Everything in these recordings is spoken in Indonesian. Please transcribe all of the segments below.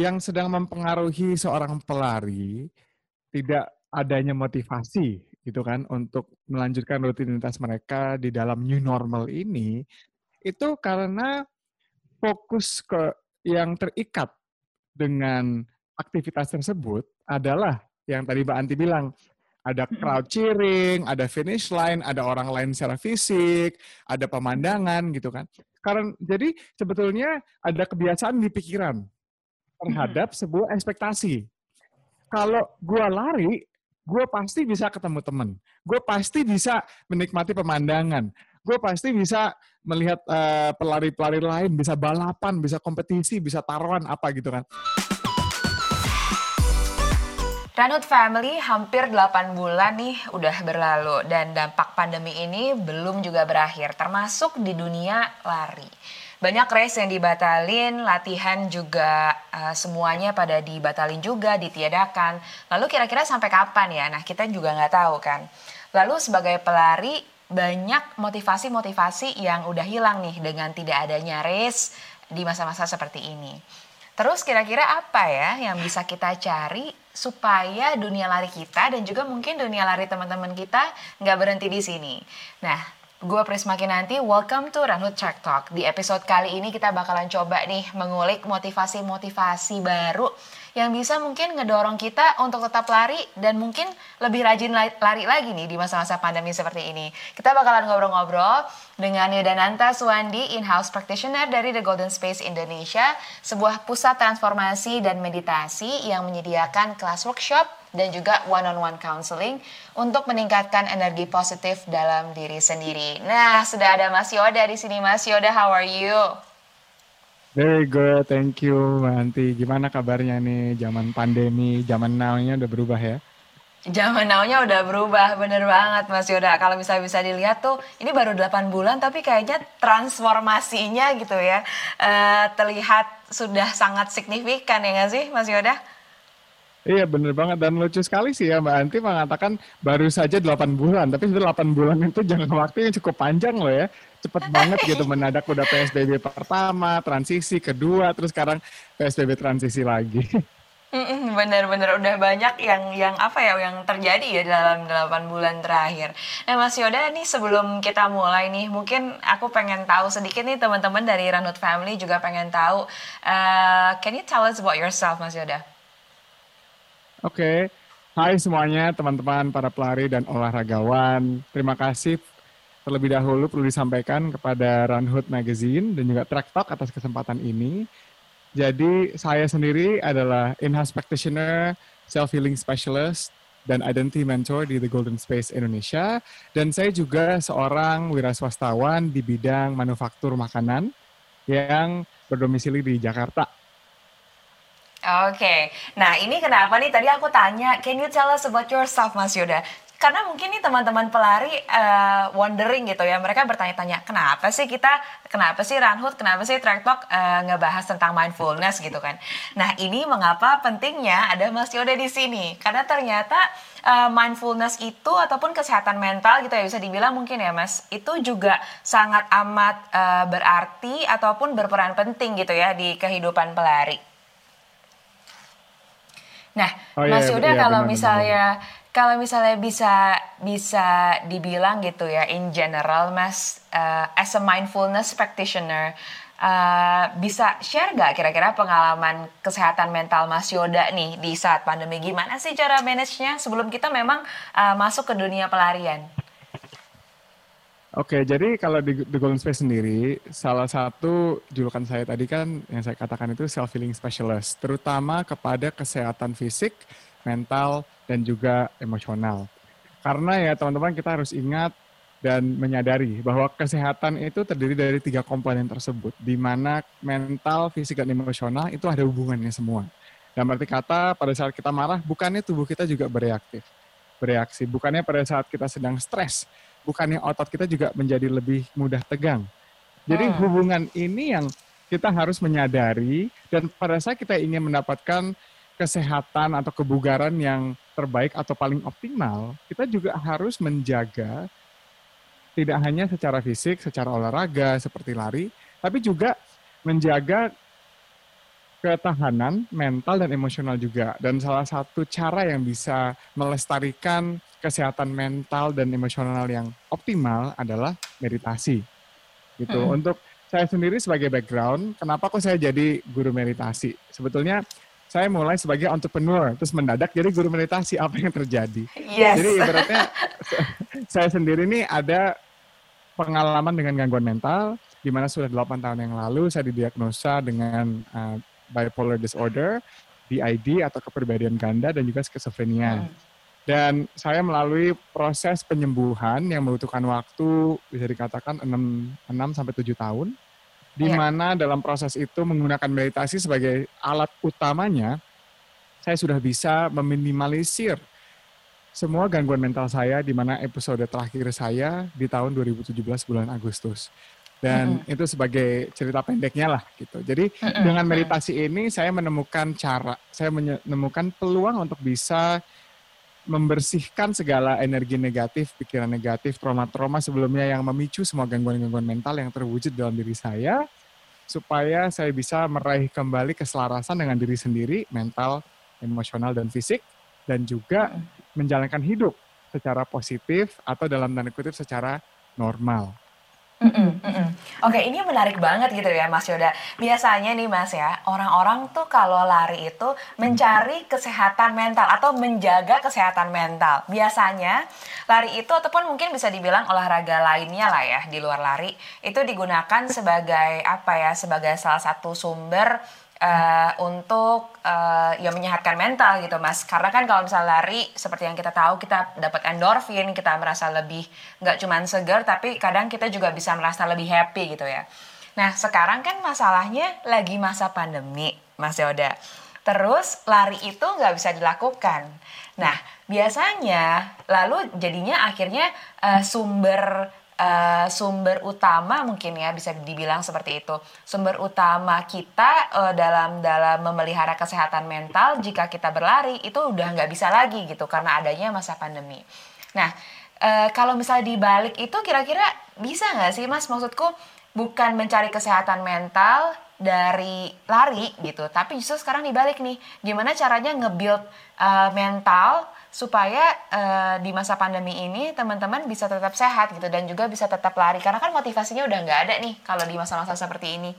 yang sedang mempengaruhi seorang pelari tidak adanya motivasi gitu kan untuk melanjutkan rutinitas mereka di dalam new normal ini itu karena fokus ke yang terikat dengan aktivitas tersebut adalah yang tadi Mbak Anti bilang. Ada crowd cheering, ada finish line, ada orang lain secara fisik, ada pemandangan gitu kan. Karena jadi sebetulnya ada kebiasaan di pikiran terhadap sebuah ekspektasi. Kalau gue lari, gue pasti bisa ketemu temen. Gue pasti bisa menikmati pemandangan. Gue pasti bisa melihat uh, pelari-pelari lain, bisa balapan, bisa kompetisi, bisa taruhan apa gitu kan. Ranut Family hampir 8 bulan nih udah berlalu dan dampak pandemi ini belum juga berakhir termasuk di dunia lari. Banyak race yang dibatalin, latihan juga uh, semuanya pada dibatalin juga, ditiadakan. Lalu kira-kira sampai kapan ya? Nah kita juga nggak tahu kan. Lalu sebagai pelari banyak motivasi-motivasi yang udah hilang nih dengan tidak adanya race di masa-masa seperti ini. Terus kira-kira apa ya yang bisa kita cari supaya dunia lari kita dan juga mungkin dunia lari teman-teman kita nggak berhenti di sini. Nah, gue Prisma nanti welcome to Runhood Track Talk. Di episode kali ini kita bakalan coba nih mengulik motivasi-motivasi baru yang bisa mungkin ngedorong kita untuk tetap lari dan mungkin lebih rajin lari lagi nih di masa-masa pandemi seperti ini. Kita bakalan ngobrol-ngobrol dengan Yudananta Suwandi, in-house practitioner dari The Golden Space Indonesia, sebuah pusat transformasi dan meditasi yang menyediakan kelas workshop dan juga one-on-one -on -one counseling untuk meningkatkan energi positif dalam diri sendiri. Nah, sudah ada Mas Yoda di sini. Mas Yoda, how are you? Very good, thank you Nanti Gimana kabarnya nih zaman pandemi, zaman now-nya udah berubah ya? Zaman now-nya udah berubah, bener banget Mas Yoda. Kalau bisa bisa dilihat tuh, ini baru 8 bulan tapi kayaknya transformasinya gitu ya, uh, terlihat sudah sangat signifikan ya nggak sih Mas Yoda? Iya bener banget. Dan lucu sekali sih ya Mbak Anti mengatakan baru saja 8 bulan. Tapi itu 8 bulan itu jangan waktu yang cukup panjang loh ya. Cepet banget gitu mendadak udah PSBB pertama transisi kedua terus sekarang PSBB transisi lagi. Bener-bener. Udah banyak yang yang apa ya yang terjadi ya dalam 8 bulan terakhir. Nah Mas Yoda nih sebelum kita mulai nih mungkin aku pengen tahu sedikit nih teman-teman dari Ranut Family juga pengen tahu uh, can you tell us about yourself Mas Yoda? Oke, okay. hai semuanya teman-teman para pelari dan olahragawan. Terima kasih terlebih dahulu perlu disampaikan kepada Runhood Magazine dan juga Track Talk atas kesempatan ini. Jadi saya sendiri adalah in-house practitioner, self-healing specialist, dan identity mentor di The Golden Space Indonesia. Dan saya juga seorang wiraswastawan di bidang manufaktur makanan yang berdomisili di Jakarta. Oke, okay. nah ini kenapa nih tadi aku tanya, can you tell us about yourself Mas Yoda? Karena mungkin nih teman-teman pelari uh, wondering gitu ya, mereka bertanya-tanya, kenapa sih kita, kenapa sih Runhood, kenapa sih Track Talk uh, ngebahas tentang mindfulness gitu kan? Nah ini mengapa pentingnya ada Mas Yoda di sini, karena ternyata uh, mindfulness itu ataupun kesehatan mental gitu ya bisa dibilang mungkin ya Mas, itu juga sangat amat uh, berarti ataupun berperan penting gitu ya di kehidupan pelari. Nah, oh, iya, Mas iya, Yuda iya, kalau benar, misalnya benar. kalau misalnya bisa bisa dibilang gitu ya in general Mas uh, as a mindfulness practitioner uh, bisa share gak kira-kira pengalaman kesehatan mental Mas Yoda nih di saat pandemi gimana sih cara manage-nya sebelum kita memang uh, masuk ke dunia pelarian? Oke, jadi kalau di The Golden Space sendiri, salah satu julukan saya tadi kan yang saya katakan itu self-healing specialist, terutama kepada kesehatan fisik, mental, dan juga emosional. Karena ya teman-teman kita harus ingat dan menyadari bahwa kesehatan itu terdiri dari tiga komponen tersebut, di mana mental, fisik, dan emosional itu ada hubungannya semua. Dan berarti kata pada saat kita marah, bukannya tubuh kita juga bereaktif, bereaksi, bukannya pada saat kita sedang stres, bukannya otot kita juga menjadi lebih mudah tegang. Jadi hmm. hubungan ini yang kita harus menyadari dan pada saat kita ingin mendapatkan kesehatan atau kebugaran yang terbaik atau paling optimal, kita juga harus menjaga tidak hanya secara fisik, secara olahraga seperti lari, tapi juga menjaga ketahanan mental dan emosional juga. Dan salah satu cara yang bisa melestarikan kesehatan mental dan emosional yang optimal adalah meditasi. Gitu. Hmm. Untuk saya sendiri sebagai background, kenapa kok saya jadi guru meditasi? Sebetulnya saya mulai sebagai entrepreneur, terus mendadak jadi guru meditasi. Apa yang terjadi? Yes. Jadi ibaratnya saya sendiri ini ada pengalaman dengan gangguan mental, di mana sudah 8 tahun yang lalu saya didiagnosa dengan uh, bipolar disorder, BID atau kepribadian ganda dan juga skizofrenia. Hmm. Dan saya melalui proses penyembuhan yang membutuhkan waktu bisa dikatakan 6, 6 sampai 7 tahun di yeah. mana dalam proses itu menggunakan meditasi sebagai alat utamanya saya sudah bisa meminimalisir semua gangguan mental saya di mana episode terakhir saya di tahun 2017 bulan Agustus. Dan mm-hmm. itu sebagai cerita pendeknya lah gitu. Jadi mm-hmm. dengan meditasi ini saya menemukan cara, saya menemukan peluang untuk bisa membersihkan segala energi negatif, pikiran negatif, trauma-trauma sebelumnya yang memicu semua gangguan-gangguan mental yang terwujud dalam diri saya, supaya saya bisa meraih kembali keselarasan dengan diri sendiri, mental, emosional, dan fisik, dan juga menjalankan hidup secara positif atau dalam tanda kutip secara normal. Mm-mm, mm-mm. Oke, ini menarik banget gitu ya Mas Yoda. Biasanya nih Mas ya, orang-orang tuh kalau lari itu mencari kesehatan mental atau menjaga kesehatan mental. Biasanya lari itu ataupun mungkin bisa dibilang olahraga lainnya lah ya di luar lari itu digunakan sebagai apa ya, sebagai salah satu sumber uh, untuk uh, ya menyehatkan mental gitu mas. Karena kan kalau misalnya lari seperti yang kita tahu kita dapat endorfin kita merasa lebih nggak cuma segar tapi kadang kita juga bisa merasa lebih happy gitu ya. Nah sekarang kan masalahnya lagi masa pandemi mas Yoda. Terus lari itu nggak bisa dilakukan. Nah biasanya lalu jadinya akhirnya uh, sumber uh, sumber utama mungkin ya bisa dibilang seperti itu. Sumber utama kita uh, dalam dalam memelihara kesehatan mental jika kita berlari itu udah nggak bisa lagi gitu karena adanya masa pandemi. Nah uh, kalau misalnya dibalik itu kira-kira bisa nggak sih mas? Maksudku bukan mencari kesehatan mental dari lari gitu tapi justru sekarang dibalik nih. Gimana caranya nge-build uh, mental supaya uh, di masa pandemi ini teman-teman bisa tetap sehat gitu dan juga bisa tetap lari. Karena kan motivasinya udah nggak ada nih kalau di masa-masa seperti ini.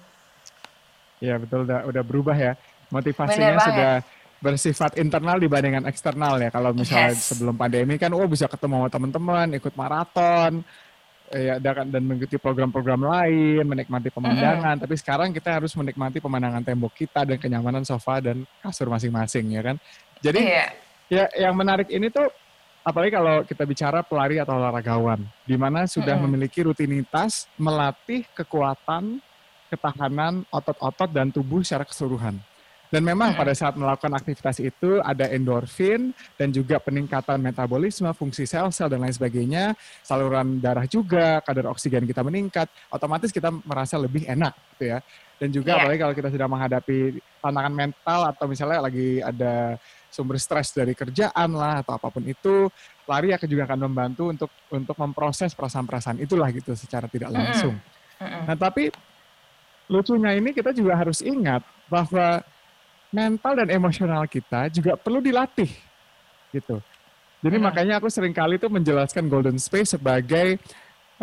Iya betul. Udah udah berubah ya. Motivasinya sudah bersifat internal dibandingkan eksternal ya. Kalau misalnya yes. sebelum pandemi kan oh bisa ketemu sama teman-teman ikut maraton ya dan, dan mengikuti program-program lain menikmati pemandangan. Mm -hmm. tapi sekarang kita harus menikmati pemandangan tembok kita dan kenyamanan sofa dan kasur masing-masing ya kan? Jadi yeah Ya, yang menarik ini tuh apalagi kalau kita bicara pelari atau olahragawan, di mana sudah hmm. memiliki rutinitas melatih kekuatan, ketahanan otot-otot dan tubuh secara keseluruhan. Dan memang pada saat melakukan aktivitas itu ada endorfin dan juga peningkatan metabolisme, fungsi sel-sel dan lain sebagainya, saluran darah juga, kadar oksigen kita meningkat, otomatis kita merasa lebih enak gitu ya. Dan juga yeah. apalagi kalau kita sedang menghadapi tantangan mental atau misalnya lagi ada sumber stres dari kerjaan lah atau apa pun itu lari akan juga akan membantu untuk untuk memproses perasaan-perasaan itulah gitu secara tidak langsung. Mm -hmm. Nah tapi lucunya ini kita juga harus ingat bahwa mental dan emosional kita juga perlu dilatih gitu. Jadi mm -hmm. makanya aku sering kali itu menjelaskan Golden Space sebagai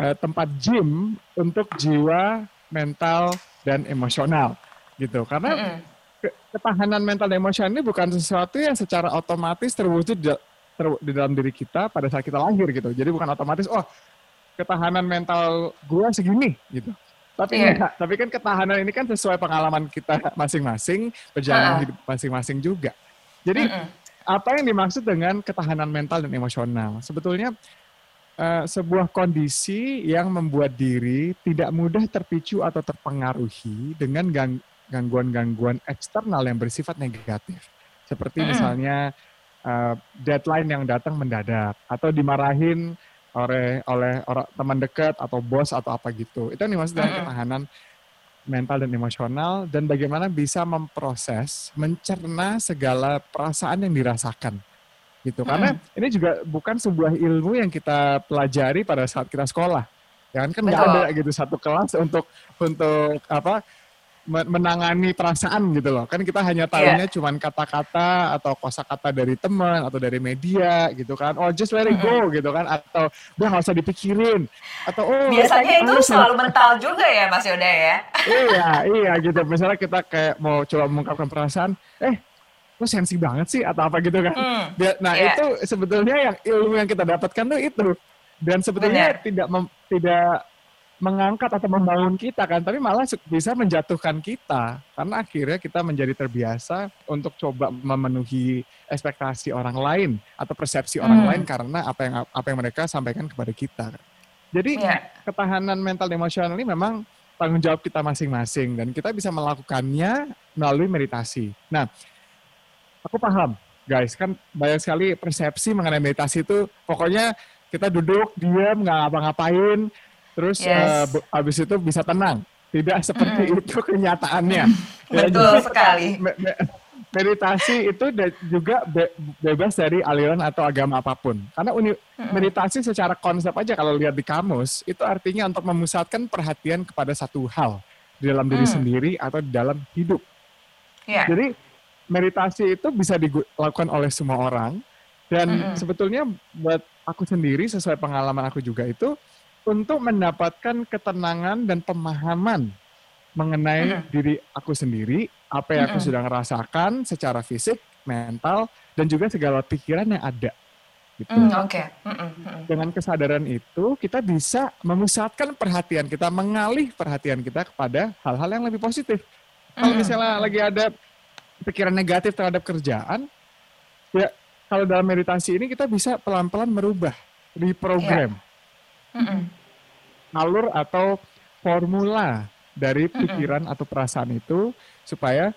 uh, tempat gym untuk jiwa, mental dan emosional gitu. Karena mm -hmm ketahanan mental dan emosional ini bukan sesuatu yang secara otomatis terwujud di, ter, di dalam diri kita pada saat kita lahir gitu. Jadi bukan otomatis oh ketahanan mental gue segini gitu. Tapi yeah. enggak, tapi kan ketahanan ini kan sesuai pengalaman kita masing-masing, perjalanan uh hidup masing-masing juga. Jadi uh -uh. apa yang dimaksud dengan ketahanan mental dan emosional? Sebetulnya uh, sebuah kondisi yang membuat diri tidak mudah terpicu atau terpengaruhi dengan gang gangguan-gangguan eksternal yang bersifat negatif. Seperti misalnya uh, deadline yang datang mendadak atau dimarahin oleh oleh orang teman dekat atau bos atau apa gitu. Itu yang dimaksud dengan ketahanan mental dan emosional dan bagaimana bisa memproses, mencerna segala perasaan yang dirasakan gitu. Karena ini juga bukan sebuah ilmu yang kita pelajari pada saat kita sekolah. Ya kan kan nggak ada gitu satu kelas untuk untuk apa menangani perasaan gitu loh. Kan kita hanya tahunya yeah. cuman kata-kata atau kosakata dari teman atau dari media gitu kan. Oh just let it go gitu kan. Atau udah nggak usah dipikirin. Atau oh biasanya itu selalu mental juga ya Mas Yoda ya. iya iya gitu. Misalnya kita kayak mau coba mengungkapkan perasaan, eh lo sensi banget sih atau apa gitu kan. Hmm, nah yeah. itu sebetulnya yang ilmu yang kita dapatkan tuh itu. Dan sebetulnya Bener. tidak mem, tidak mengangkat atau membangun kita kan, tapi malah bisa menjatuhkan kita karena akhirnya kita menjadi terbiasa untuk coba memenuhi ekspektasi orang lain atau persepsi hmm. orang lain karena apa yang apa yang mereka sampaikan kepada kita. Jadi yeah. ketahanan mental dan emosional ini memang tanggung jawab kita masing-masing dan kita bisa melakukannya melalui meditasi. Nah, aku paham, guys, kan banyak sekali persepsi mengenai meditasi itu pokoknya kita duduk diam nggak ngapa-ngapain terus yes. uh, habis itu bisa tenang. Tidak seperti mm. itu kenyataannya. ya, Betul jadi, sekali. meditasi itu juga be bebas dari aliran atau agama apa pun. Karena uni mm. meditasi secara konsep aja kalau lihat di kamus itu artinya untuk memusatkan perhatian kepada satu hal di dalam diri mm. sendiri atau di dalam hidup. Yeah. Jadi meditasi itu bisa dilakukan oleh semua orang dan mm -hmm. sebetulnya buat aku sendiri sesuai pengalaman aku juga itu untuk mendapatkan ketenangan dan pemahaman mengenai mm. diri aku sendiri, apa yang aku sudah ngerasakan secara fisik, mental, dan juga segala pikiran yang ada. Gitu. Mm, Okay. Dengan kesadaran itu, kita bisa memusatkan perhatian kita, mengalih perhatian kita kepada hal-hal yang lebih positif. Kalau misalnya lagi ada pikiran negatif terhadap kerjaan, ya kalau dalam meditasi ini kita bisa pelan-pelan merubah, reprogram. Yeah mm alur atau formula dari pikiran atau perasaan itu supaya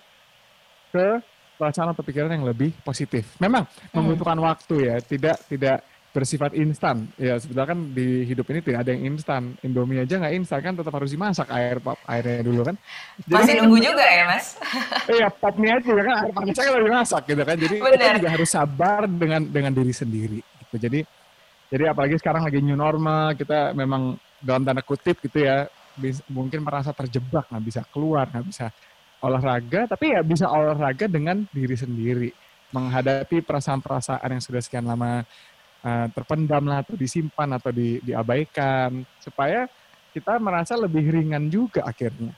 ke perasaan atau pikiran yang lebih positif. Memang mm. membutuhkan waktu ya, tidak tidak bersifat instan. Ya sebetulnya kan di hidup ini tidak ada yang instan. Indomie aja nggak instan kan tetap harus dimasak air pop airnya dulu kan. Jadi, Masih nunggu juga ya mas? Iya popnya aja kan air panasnya kan dimasak gitu kan. Jadi Bener. kita juga harus sabar dengan dengan diri sendiri. Gitu. Jadi jadi apalagi sekarang lagi new normal, kita memang dalam tanda kutip gitu ya, mungkin merasa terjebak, nggak bisa keluar, nggak bisa olahraga, tapi ya bisa olahraga dengan diri sendiri, menghadapi perasaan-perasaan yang sudah sekian lama uh, terpendam lah atau disimpan atau di, diabaikan, supaya kita merasa lebih ringan juga akhirnya.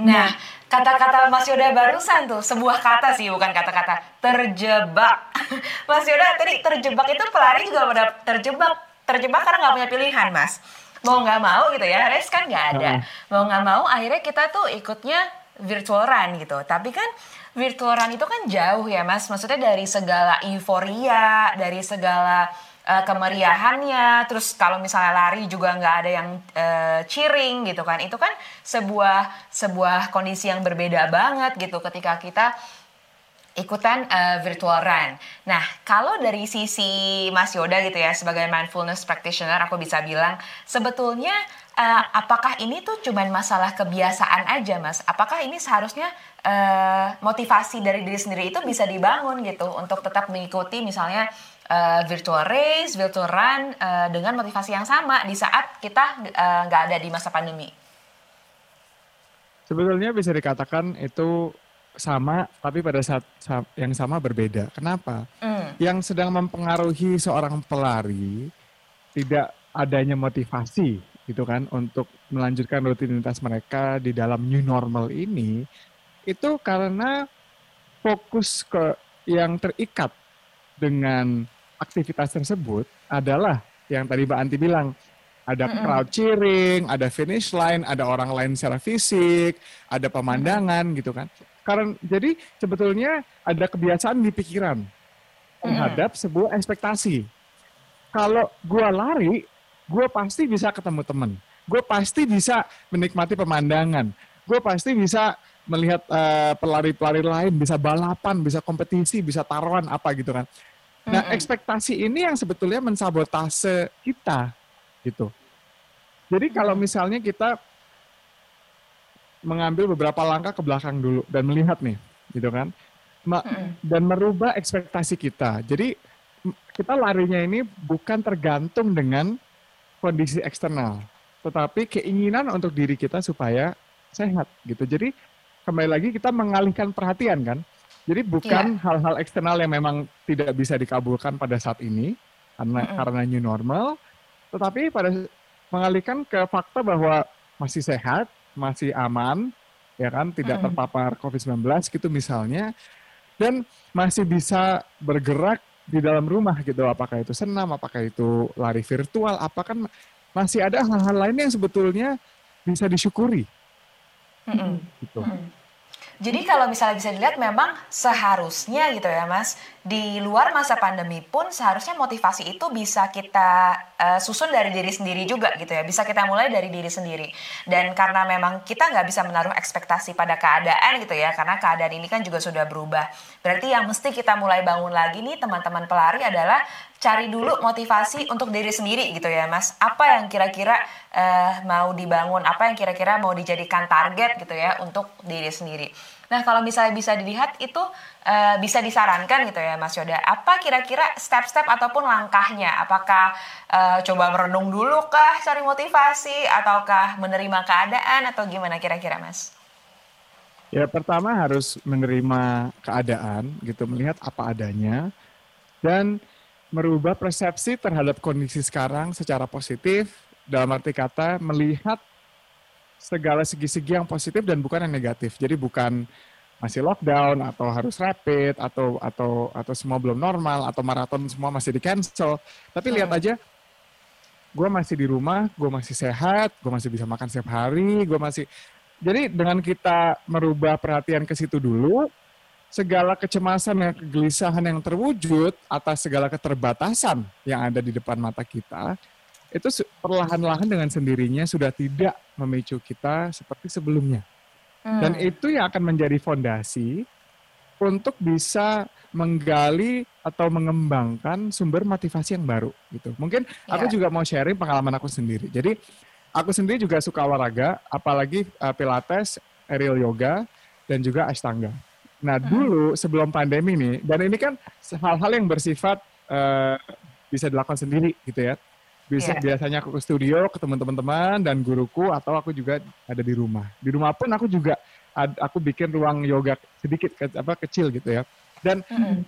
Nah, kata-kata Mas Yoda barusan tuh, sebuah kata sih, bukan kata-kata terjebak. Mas Yoda tadi terjebak itu pelari juga terjebak. Terjebak karena nggak punya pilihan, Mas. Mau nggak mau gitu ya, res kan nggak ada. Mau nggak mau, akhirnya kita tuh ikutnya virtual run gitu. Tapi kan virtual run itu kan jauh ya, Mas. Maksudnya dari segala euforia, dari segala uh, kemeriahannya terus kalau misalnya lari juga nggak ada yang uh, cheering gitu kan itu kan sebuah sebuah kondisi yang berbeda banget gitu ketika kita ikutan uh, virtual run. Nah, kalau dari sisi Mas Yoda gitu ya sebagai mindfulness practitioner aku bisa bilang sebetulnya uh, apakah ini tuh cuman masalah kebiasaan aja, Mas? Apakah ini seharusnya uh, motivasi dari diri sendiri itu bisa dibangun gitu untuk tetap mengikuti misalnya uh, virtual race, virtual run uh, dengan motivasi yang sama di saat kita nggak uh, ada di masa pandemi? Sebetulnya bisa dikatakan itu sama, tapi pada saat yang sama berbeda. Kenapa? Mm. Yang sedang mempengaruhi seorang pelari tidak adanya motivasi, gitu kan, untuk melanjutkan rutinitas mereka di dalam new normal ini, itu karena fokus ke yang terikat dengan aktivitas tersebut adalah yang tadi Mbak Anti bilang, ada mm-hmm. crowd cheering, ada finish line, ada orang lain secara fisik, ada pemandangan mm-hmm. gitu kan. Karena jadi sebetulnya ada kebiasaan di pikiran terhadap mm-hmm. sebuah ekspektasi. Kalau gue lari, gue pasti bisa ketemu temen. Gue pasti bisa menikmati pemandangan. Gue pasti bisa melihat uh, pelari-pelari lain, bisa balapan, bisa kompetisi, bisa taruhan apa gitu kan. Nah, mm -hmm. ekspektasi ini yang sebetulnya mensabotase kita gitu. Jadi kalau misalnya kita mengambil beberapa langkah ke belakang dulu dan melihat nih, gitu kan, dan merubah ekspektasi kita. Jadi kita larinya ini bukan tergantung dengan kondisi eksternal, tetapi keinginan untuk diri kita supaya sehat gitu. Jadi kembali lagi kita mengalihkan perhatian kan. Jadi bukan hal-hal eksternal yang memang tidak bisa dikabulkan pada saat ini karena mm -hmm. karena new normal, tetapi pada mengalihkan ke fakta bahwa masih sehat, masih aman, ya kan, tidak -hmm. terpapar COVID-19 gitu misalnya, dan masih bisa bergerak di dalam rumah gitu, apakah itu senam, apakah itu lari virtual, apakah masih ada hal-hal lain yang sebetulnya bisa disyukuri. Mm -hmm. Gitu. Mm -hmm. Jadi kalau misalnya bisa dilihat memang seharusnya gitu ya Mas, di luar masa pandemi pun seharusnya motivasi itu bisa kita uh, susun dari diri sendiri juga gitu ya, bisa kita mulai dari diri sendiri. Dan karena memang kita nggak bisa menaruh ekspektasi pada keadaan gitu ya, karena keadaan ini kan juga sudah berubah. Berarti yang mesti kita mulai bangun lagi nih teman-teman pelari adalah cari dulu motivasi untuk diri sendiri gitu ya Mas. Apa yang kira-kira uh, mau dibangun, apa yang kira-kira mau dijadikan target gitu ya untuk diri sendiri. Nah kalau misalnya bisa dilihat itu uh, bisa disarankan gitu ya Mas Yoda. Apa kira-kira step-step ataupun langkahnya? Apakah uh, coba merenung dulu kah cari motivasi ataukah menerima keadaan atau gimana kira-kira Mas? Ya pertama harus menerima keadaan gitu, melihat apa adanya dan merubah persepsi terhadap kondisi sekarang secara positif dalam arti kata melihat segala segi-segi yang positif dan bukan yang negatif. Jadi bukan masih lockdown atau harus rapid atau atau atau semua belum normal atau maraton semua masih di cancel. Tapi lihat hmm. aja, gue masih di rumah, gue masih sehat, gue masih bisa makan setiap hari, gue masih. Jadi dengan kita merubah perhatian ke situ dulu, segala kecemasan dan kegelisahan yang terwujud atas segala keterbatasan yang ada di depan mata kita, itu perlahan-lahan dengan sendirinya sudah tidak memicu kita seperti sebelumnya. Hmm. Dan itu yang akan menjadi fondasi untuk bisa menggali atau mengembangkan sumber motivasi yang baru gitu. Mungkin yeah. aku juga mau sharing pengalaman aku sendiri. Jadi aku sendiri juga suka olahraga, apalagi uh, pilates, aerial yoga, dan juga ashtanga. Nah, hmm. dulu sebelum pandemi nih, dan ini kan hal-hal yang bersifat uh, bisa dilakukan sendiri gitu ya. Bisa yeah. biasanya aku ke studio ketemu teman-teman dan guruku atau aku juga ada di rumah. Di rumah pun aku juga aku bikin ruang yoga sedikit ke, apa kecil gitu ya. Dan mm.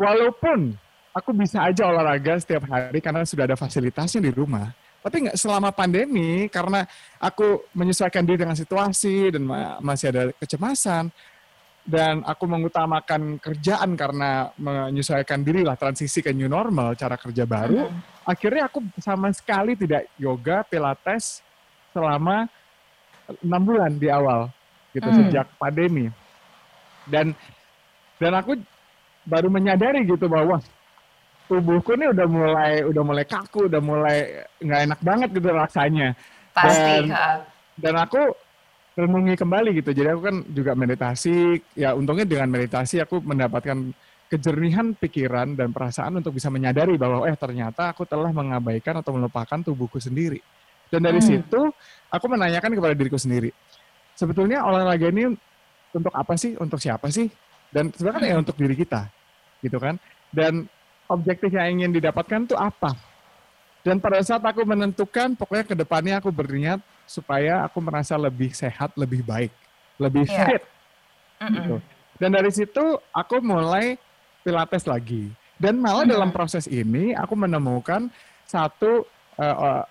walaupun aku bisa aja olahraga setiap hari karena sudah ada fasilitasnya di rumah, tapi nggak selama pandemi karena aku menyesuaikan diri dengan situasi dan masih ada kecemasan dan aku mengutamakan kerjaan karena menyesuaikan diri lah transisi ke new normal cara kerja baru hmm. akhirnya aku sama sekali tidak yoga pilates selama enam bulan di awal gitu hmm. sejak pandemi dan dan aku baru menyadari gitu bahwa tubuhku ini udah mulai udah mulai kaku udah mulai nggak enak banget gitu rasanya pasti dan, dan aku renungi kembali gitu. Jadi aku kan juga meditasi, ya untungnya dengan meditasi aku mendapatkan kejernihan pikiran dan perasaan untuk bisa menyadari bahwa eh ternyata aku telah mengabaikan atau melupakan tubuhku sendiri. Dan dari hmm. situ aku menanyakan kepada diriku sendiri, sebetulnya olahraga ini untuk apa sih? Untuk siapa sih? Dan sebenarnya kan ya hmm. untuk diri kita, gitu kan? Dan objektif yang ingin didapatkan itu apa? Dan pada saat aku menentukan, pokoknya ke depannya aku berniat supaya aku merasa lebih sehat, lebih baik, lebih yeah. fit. Mm -mm. Gitu. Dan dari situ aku mulai pilates lagi. Dan malah mm -hmm. dalam proses ini aku menemukan satu uh,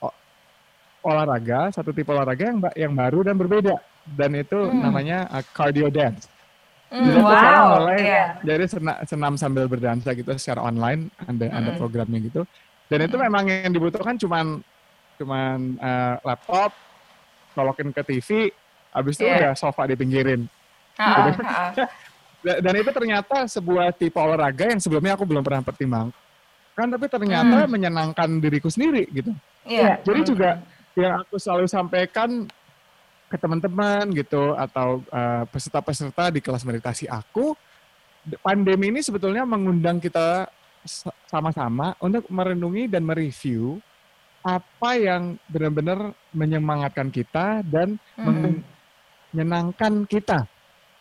olahraga, satu tipe olahraga yang yang baru dan berbeda. Dan itu mm. namanya uh, cardio dance. Mm, Jadi wow. sekarang mulai yeah. dari senam, senam sambil berdansa gitu secara online, ada mm. ada programnya gitu. Dan itu memang yang dibutuhkan cuman cuman uh, laptop, colokin ke TV, habis itu yeah. udah sofa dipinggirin. Uh, uh, Dan itu ternyata sebuah tipe olahraga yang sebelumnya aku belum pernah pertimbangkan, kan tapi ternyata hmm. menyenangkan diriku sendiri gitu. Yeah. Jadi juga yang aku selalu sampaikan ke teman-teman gitu atau uh, peserta-peserta di kelas meditasi aku, pandemi ini sebetulnya mengundang kita sama-sama untuk merenungi dan mereview apa yang benar-benar menyemangatkan kita dan mm. menyenangkan kita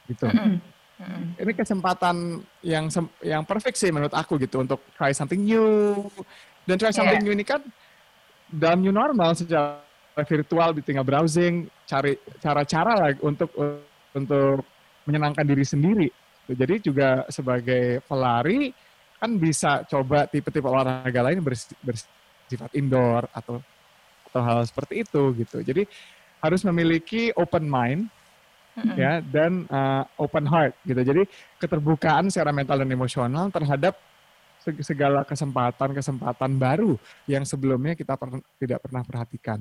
gitu. Mm. Mm. Ini kesempatan yang yang perfect sih menurut aku gitu untuk try something new. Dan try something yeah. new ini kan dalam new normal secara virtual tinggal browsing, cari cara-cara lah untuk untuk menyenangkan diri sendiri. Jadi juga sebagai pelari kan bisa coba tipe-tipe olahraga lain bersifat indoor atau atau hal seperti itu gitu. Jadi harus memiliki open mind mm-hmm. ya dan uh, open heart gitu. Jadi keterbukaan secara mental dan emosional terhadap segala kesempatan-kesempatan baru yang sebelumnya kita per- tidak pernah perhatikan.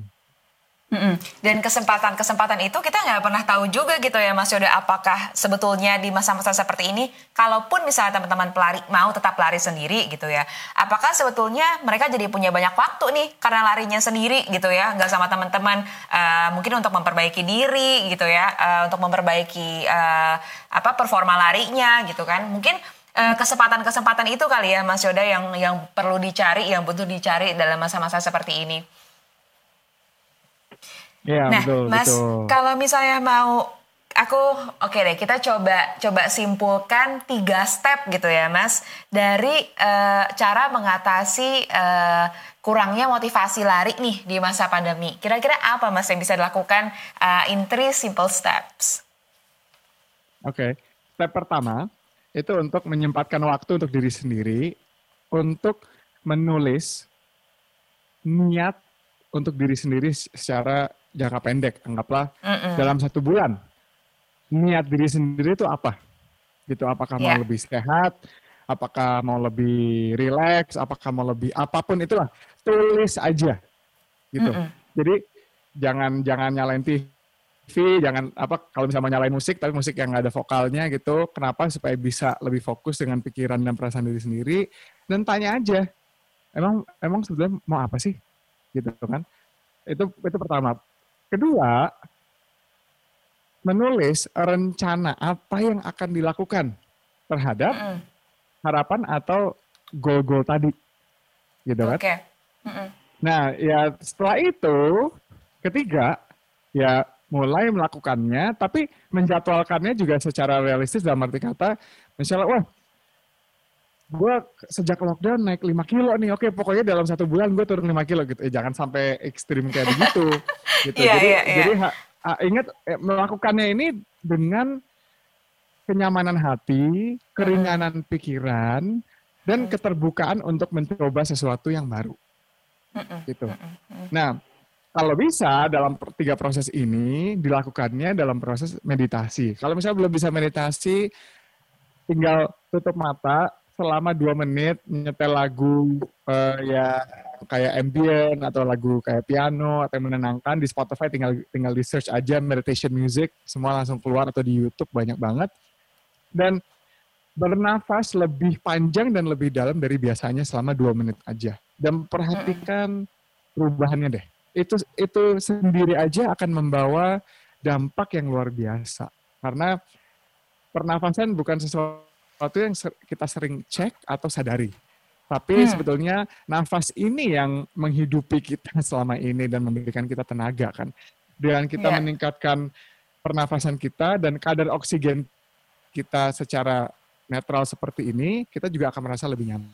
Mm-mm. Dan kesempatan-kesempatan itu kita nggak pernah tahu juga gitu ya Mas Yoda apakah sebetulnya di masa-masa seperti ini kalaupun misalnya teman-teman pelari mau tetap lari sendiri gitu ya apakah sebetulnya mereka jadi punya banyak waktu nih karena larinya sendiri gitu ya nggak sama teman-teman uh, mungkin untuk memperbaiki diri gitu ya uh, untuk memperbaiki uh, apa performa larinya gitu kan mungkin kesempatan-kesempatan itu kali ya Mas Yoda yang yang perlu dicari yang butuh dicari dalam masa-masa seperti ini. Iya, nah, betul, Mas, betul. kalau misalnya mau aku oke okay deh kita coba coba simpulkan tiga step gitu ya Mas dari uh, cara mengatasi uh, kurangnya motivasi lari nih di masa pandemi. Kira-kira apa Mas yang bisa dilakukan uh, in three simple steps? Oke, okay. step pertama itu untuk menyempatkan waktu untuk diri sendiri untuk menulis niat untuk diri sendiri secara jangka pendek, anggaplah Mm-mm. dalam satu bulan. Niat diri sendiri itu apa? Gitu, apakah yeah. mau ya. lebih sehat, apakah mau lebih rileks, apakah mau lebih apa pun itulah, tulis aja. Gitu. Mm-mm. Jadi jangan jangan nyalain TV, jangan apa kalau misalnya nyalain musik tapi musik yang nggak ada vokalnya gitu. Kenapa? Supaya bisa lebih fokus dengan pikiran dan perasaan diri sendiri dan tanya aja. Emang emang sebetulnya mau apa sih? Gitu kan. Itu itu pertama. Kedua, menulis rencana apa yang akan dilakukan terhadap mm harapan atau goal-goal tadi, gitu kan? Okay. Mm. Nah, ya setelah itu, ketiga, ya mulai melakukannya, tapi menjadwalkannya juga secara realistis dalam arti kata, misalnya, wah gue sejak lockdown naik 5 kilo nih oke pokoknya dalam satu bulan gue turun 5 kilo gitu eh, jangan sampai ekstrim kayak begitu gitu yeah, jadi yeah, yeah. jadi ha, ha, ingat eh, melakukannya ini dengan kenyamanan hati keringanan mm. pikiran dan mm. keterbukaan untuk mencoba sesuatu yang baru mm -mm. gitu nah kalau bisa dalam tiga proses ini dilakukannya dalam proses meditasi kalau misalnya belum bisa meditasi tinggal tutup mata selama dua menit nyetel lagu uh, ya kayak ambient atau lagu kayak piano atau yang menenangkan di Spotify tinggal tinggal di search aja meditation music semua langsung keluar atau di YouTube banyak banget. Dan bernafas lebih panjang dan lebih dalam dari biasanya selama dua menit aja. Dan perhatikan perubahannya deh. Itu itu sendiri aja akan membawa dampak yang luar biasa. Karena pernafasan bukan sesuatu sesuatu yang kita sering cek atau sadari. Tapi hmm. sebetulnya nafas ini yang menghidupi kita selama ini dan memberikan kita tenaga kan. Dengan kita yeah. meningkatkan pernafasan kita dan kadar oksigen kita secara netral seperti ini, kita juga akan merasa lebih nyaman.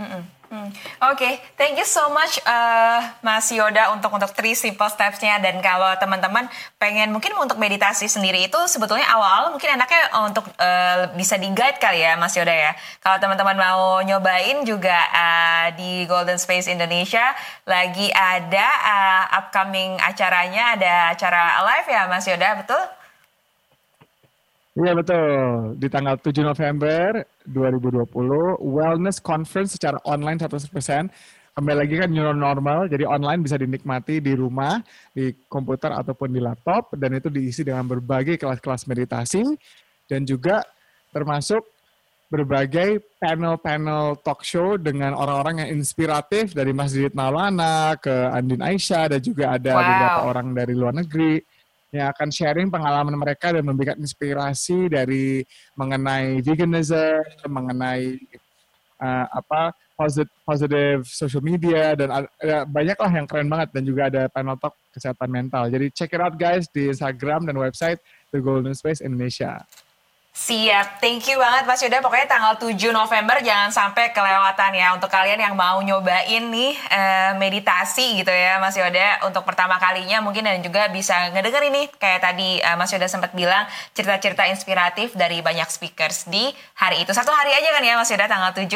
Mm -mm. Oke, okay. thank you so much uh, Mas Yoda untuk untuk three simple steps-nya dan kalau teman-teman pengen mungkin untuk meditasi sendiri itu sebetulnya awal-awal mungkin enaknya untuk uh, bisa di guide kali ya Mas Yoda ya. Kalau teman-teman mau nyobain juga uh, di Golden Space Indonesia lagi ada uh, upcoming acaranya ada acara live ya Mas Yoda, betul? Iya betul. Di tanggal 7 November 2020, Wellness Conference secara online 100%. Kembali lagi kan new normal, jadi online bisa dinikmati di rumah, di komputer ataupun di laptop, dan itu diisi dengan berbagai kelas-kelas meditasi, dan juga termasuk berbagai panel-panel talk show dengan orang-orang yang inspiratif dari Masjid Maulana ke Andin Aisyah, dan juga ada wow. beberapa orang dari luar negeri yang akan sharing pengalaman mereka dan memberikan inspirasi dari mengenai veganism, mengenai uh, apa positive, positive social media dan uh, banyaklah yang keren banget dan juga ada panel talk kesehatan mental. Jadi check it out guys di Instagram dan website The Golden Space Indonesia. Siap, thank you banget Mas Yuda. Pokoknya tanggal 7 November jangan sampai kelewatan ya untuk kalian yang mau nyobain nih eh, meditasi gitu ya Mas Yoda untuk pertama kalinya mungkin dan juga bisa ngedenger ini kayak tadi eh, Mas Yoda sempat bilang cerita-cerita inspiratif dari banyak speakers di hari itu. Satu hari aja kan ya Mas Yoda tanggal 7?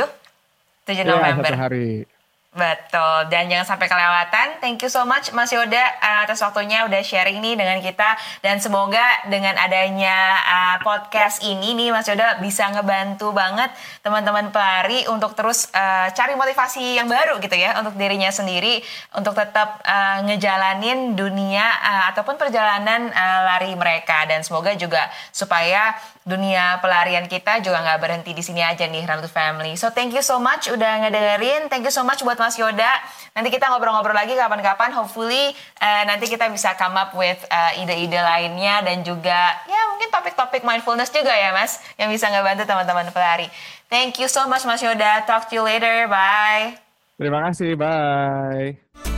7 November. Ya, satu hari. Betul, dan jangan sampai kelewatan. Thank you so much Mas Yoda uh, atas waktunya udah sharing nih dengan kita. Dan semoga dengan adanya uh, podcast ini nih Mas Yoda bisa ngebantu banget teman-teman pelari untuk terus uh, cari motivasi yang baru gitu ya untuk dirinya sendiri untuk tetap uh, ngejalanin dunia uh, ataupun perjalanan uh, lari mereka. Dan semoga juga supaya dunia pelarian kita juga nggak berhenti di sini aja nih Ranut Family. So thank you so much udah ngedengerin. Thank you so much buat Mas Yoda. Nanti kita ngobrol-ngobrol lagi kapan-kapan. Hopefully uh, nanti kita bisa come up with uh, ide-ide lainnya dan juga ya mungkin topik-topik mindfulness juga ya Mas yang bisa ngebantu teman-teman pelari. Thank you so much Mas Yoda. Talk to you later. Bye. Terima kasih. Bye.